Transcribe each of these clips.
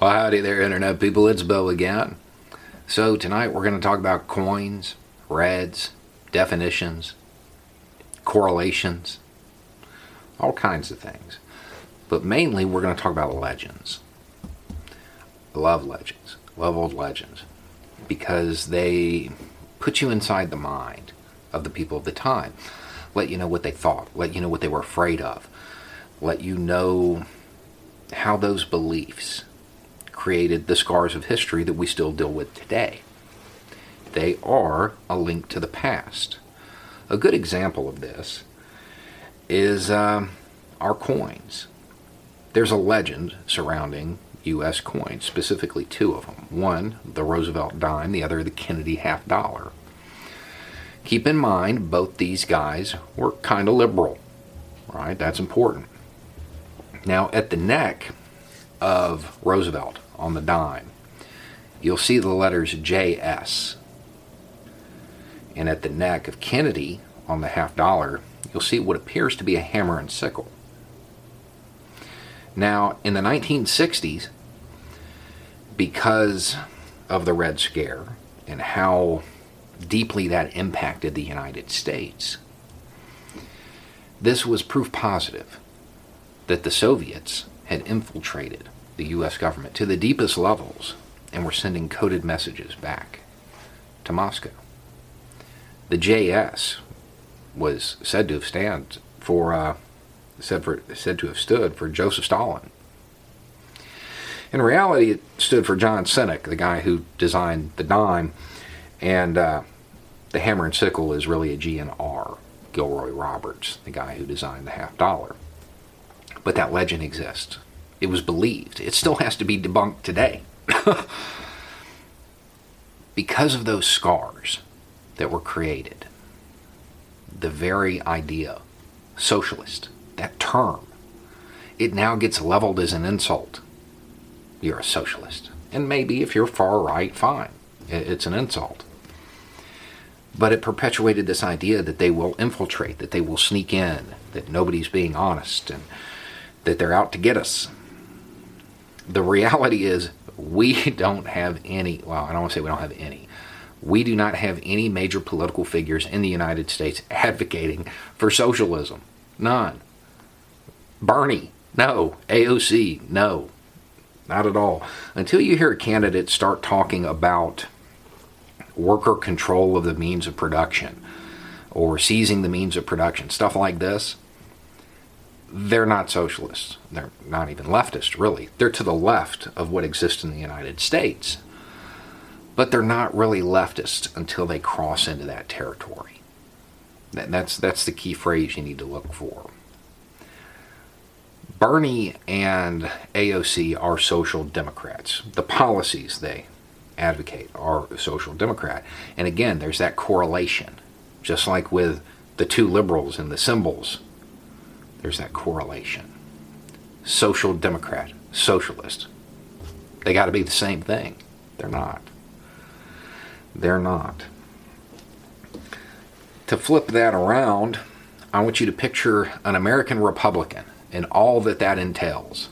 Well, howdy there, Internet people. It's Bo again. So, tonight we're going to talk about coins, reds, definitions, correlations, all kinds of things. But mainly, we're going to talk about legends. I love legends, love old legends, because they put you inside the mind of the people of the time, let you know what they thought, let you know what they were afraid of, let you know how those beliefs created the scars of history that we still deal with today. They are a link to the past. A good example of this is um, our coins. There's a legend surrounding U.S. coins, specifically two of them. One, the Roosevelt dime, the other, the Kennedy half dollar. Keep in mind, both these guys were kind of liberal, right? That's important. Now, at the neck of Roosevelt on the dime, you'll see the letters JS. And at the neck of Kennedy on the half dollar, you'll see what appears to be a hammer and sickle. Now, in the 1960s, because of the Red Scare and how deeply that impacted the United States, this was proof positive that the Soviets had infiltrated the U.S. government to the deepest levels and were sending coded messages back to Moscow. The JS was said to have stand for, uh, said for said to have stood for Joseph Stalin. In reality, it stood for John Sinnock, the guy who designed the dime, and uh, the hammer and sickle is really a R. Gilroy Roberts, the guy who designed the half dollar. But that legend exists. It was believed. It still has to be debunked today. because of those scars that were created, the very idea, socialist, that term, it now gets leveled as an insult. You're a socialist. And maybe if you're far right, fine. It's an insult. But it perpetuated this idea that they will infiltrate, that they will sneak in, that nobody's being honest, and that they're out to get us the reality is we don't have any, well, I don't want to say we don't have any. We do not have any major political figures in the United States advocating for socialism. None. Bernie, no. AOC, no. Not at all. Until you hear a candidate start talking about worker control of the means of production or seizing the means of production, stuff like this, they're not socialists. They're not even leftists, really. They're to the left of what exists in the United States. But they're not really leftists until they cross into that territory. That's, that's the key phrase you need to look for. Bernie and AOC are social democrats. The policies they advocate are social democrat. And again, there's that correlation. Just like with the two liberals and the symbols there's that correlation. Social democrat, socialist. They got to be the same thing. They're not. They're not. To flip that around, I want you to picture an American Republican and all that that entails.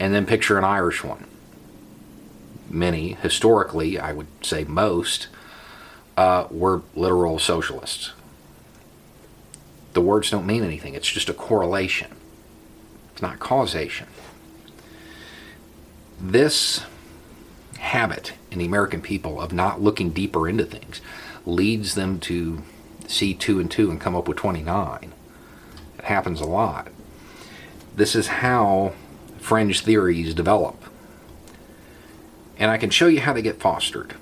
And then picture an Irish one. Many, historically, I would say most, uh, were literal socialists the words don't mean anything. It's just a correlation. It's not causation. This habit in the American people of not looking deeper into things leads them to see two and two and come up with 29. It happens a lot. This is how fringe theories develop. And I can show you how they get fostered.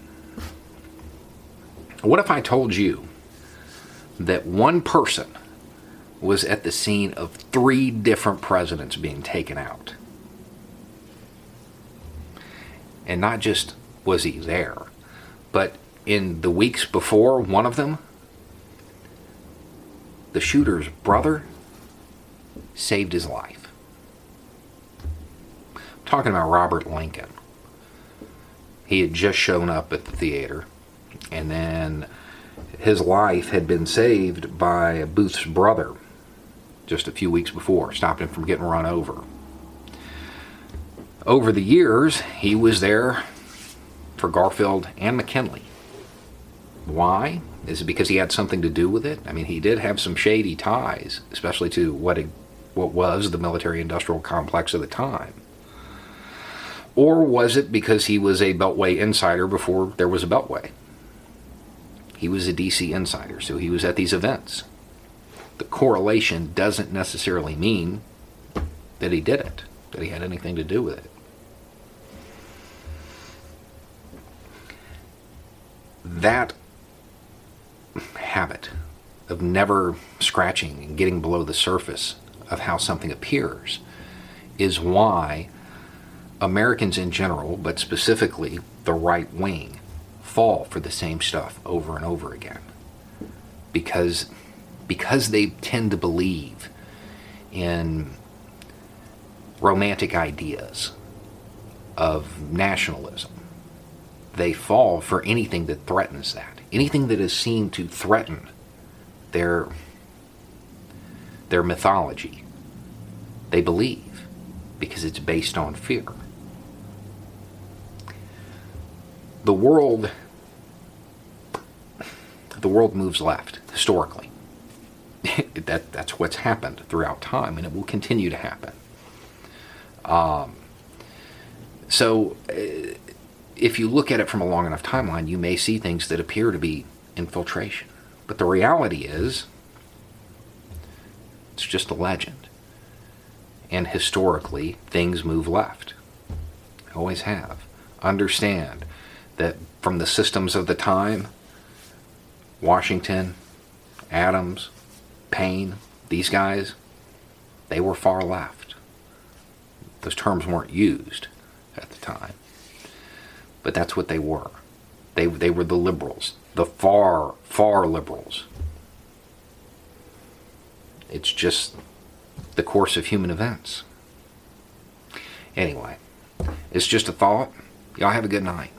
What if I told you that one person was at the scene of three different presidents being taken out. And not just was he there, but in the weeks before one of them, the shooter's brother saved his life. I'm talking about Robert Lincoln. He had just shown up at the theater, and then his life had been saved by Booth's brother just a few weeks before, stopped him from getting run over. Over the years, he was there for Garfield and McKinley. Why? Is it because he had something to do with it? I mean, he did have some shady ties, especially to what it, what was the military-industrial complex of the time. Or was it because he was a Beltway insider before there was a Beltway? He was a DC insider, so he was at these events. The correlation doesn't necessarily mean that he did it, that he had anything to do with it. That habit of never scratching and getting below the surface of how something appears is why Americans in general, but specifically the right wing, fall for the same stuff over and over again. Because because they tend to believe in romantic ideas of nationalism, they fall for anything that threatens that. Anything that is seen to threaten their their mythology. They believe because it's based on fear. The world the world moves left historically. that that's what's happened throughout time, and it will continue to happen. Um, so, uh, if you look at it from a long enough timeline, you may see things that appear to be infiltration, but the reality is, it's just a legend. And historically, things move left. Always have. Understand that from the systems of the time, Washington, Adams, Paine, these guys, they were far left. Those terms weren't used at the time. But that's what they were. They, they were the liberals, the far, far liberals. It's just the course of human events. Anyway, it's just a thought. Y'all have a good night.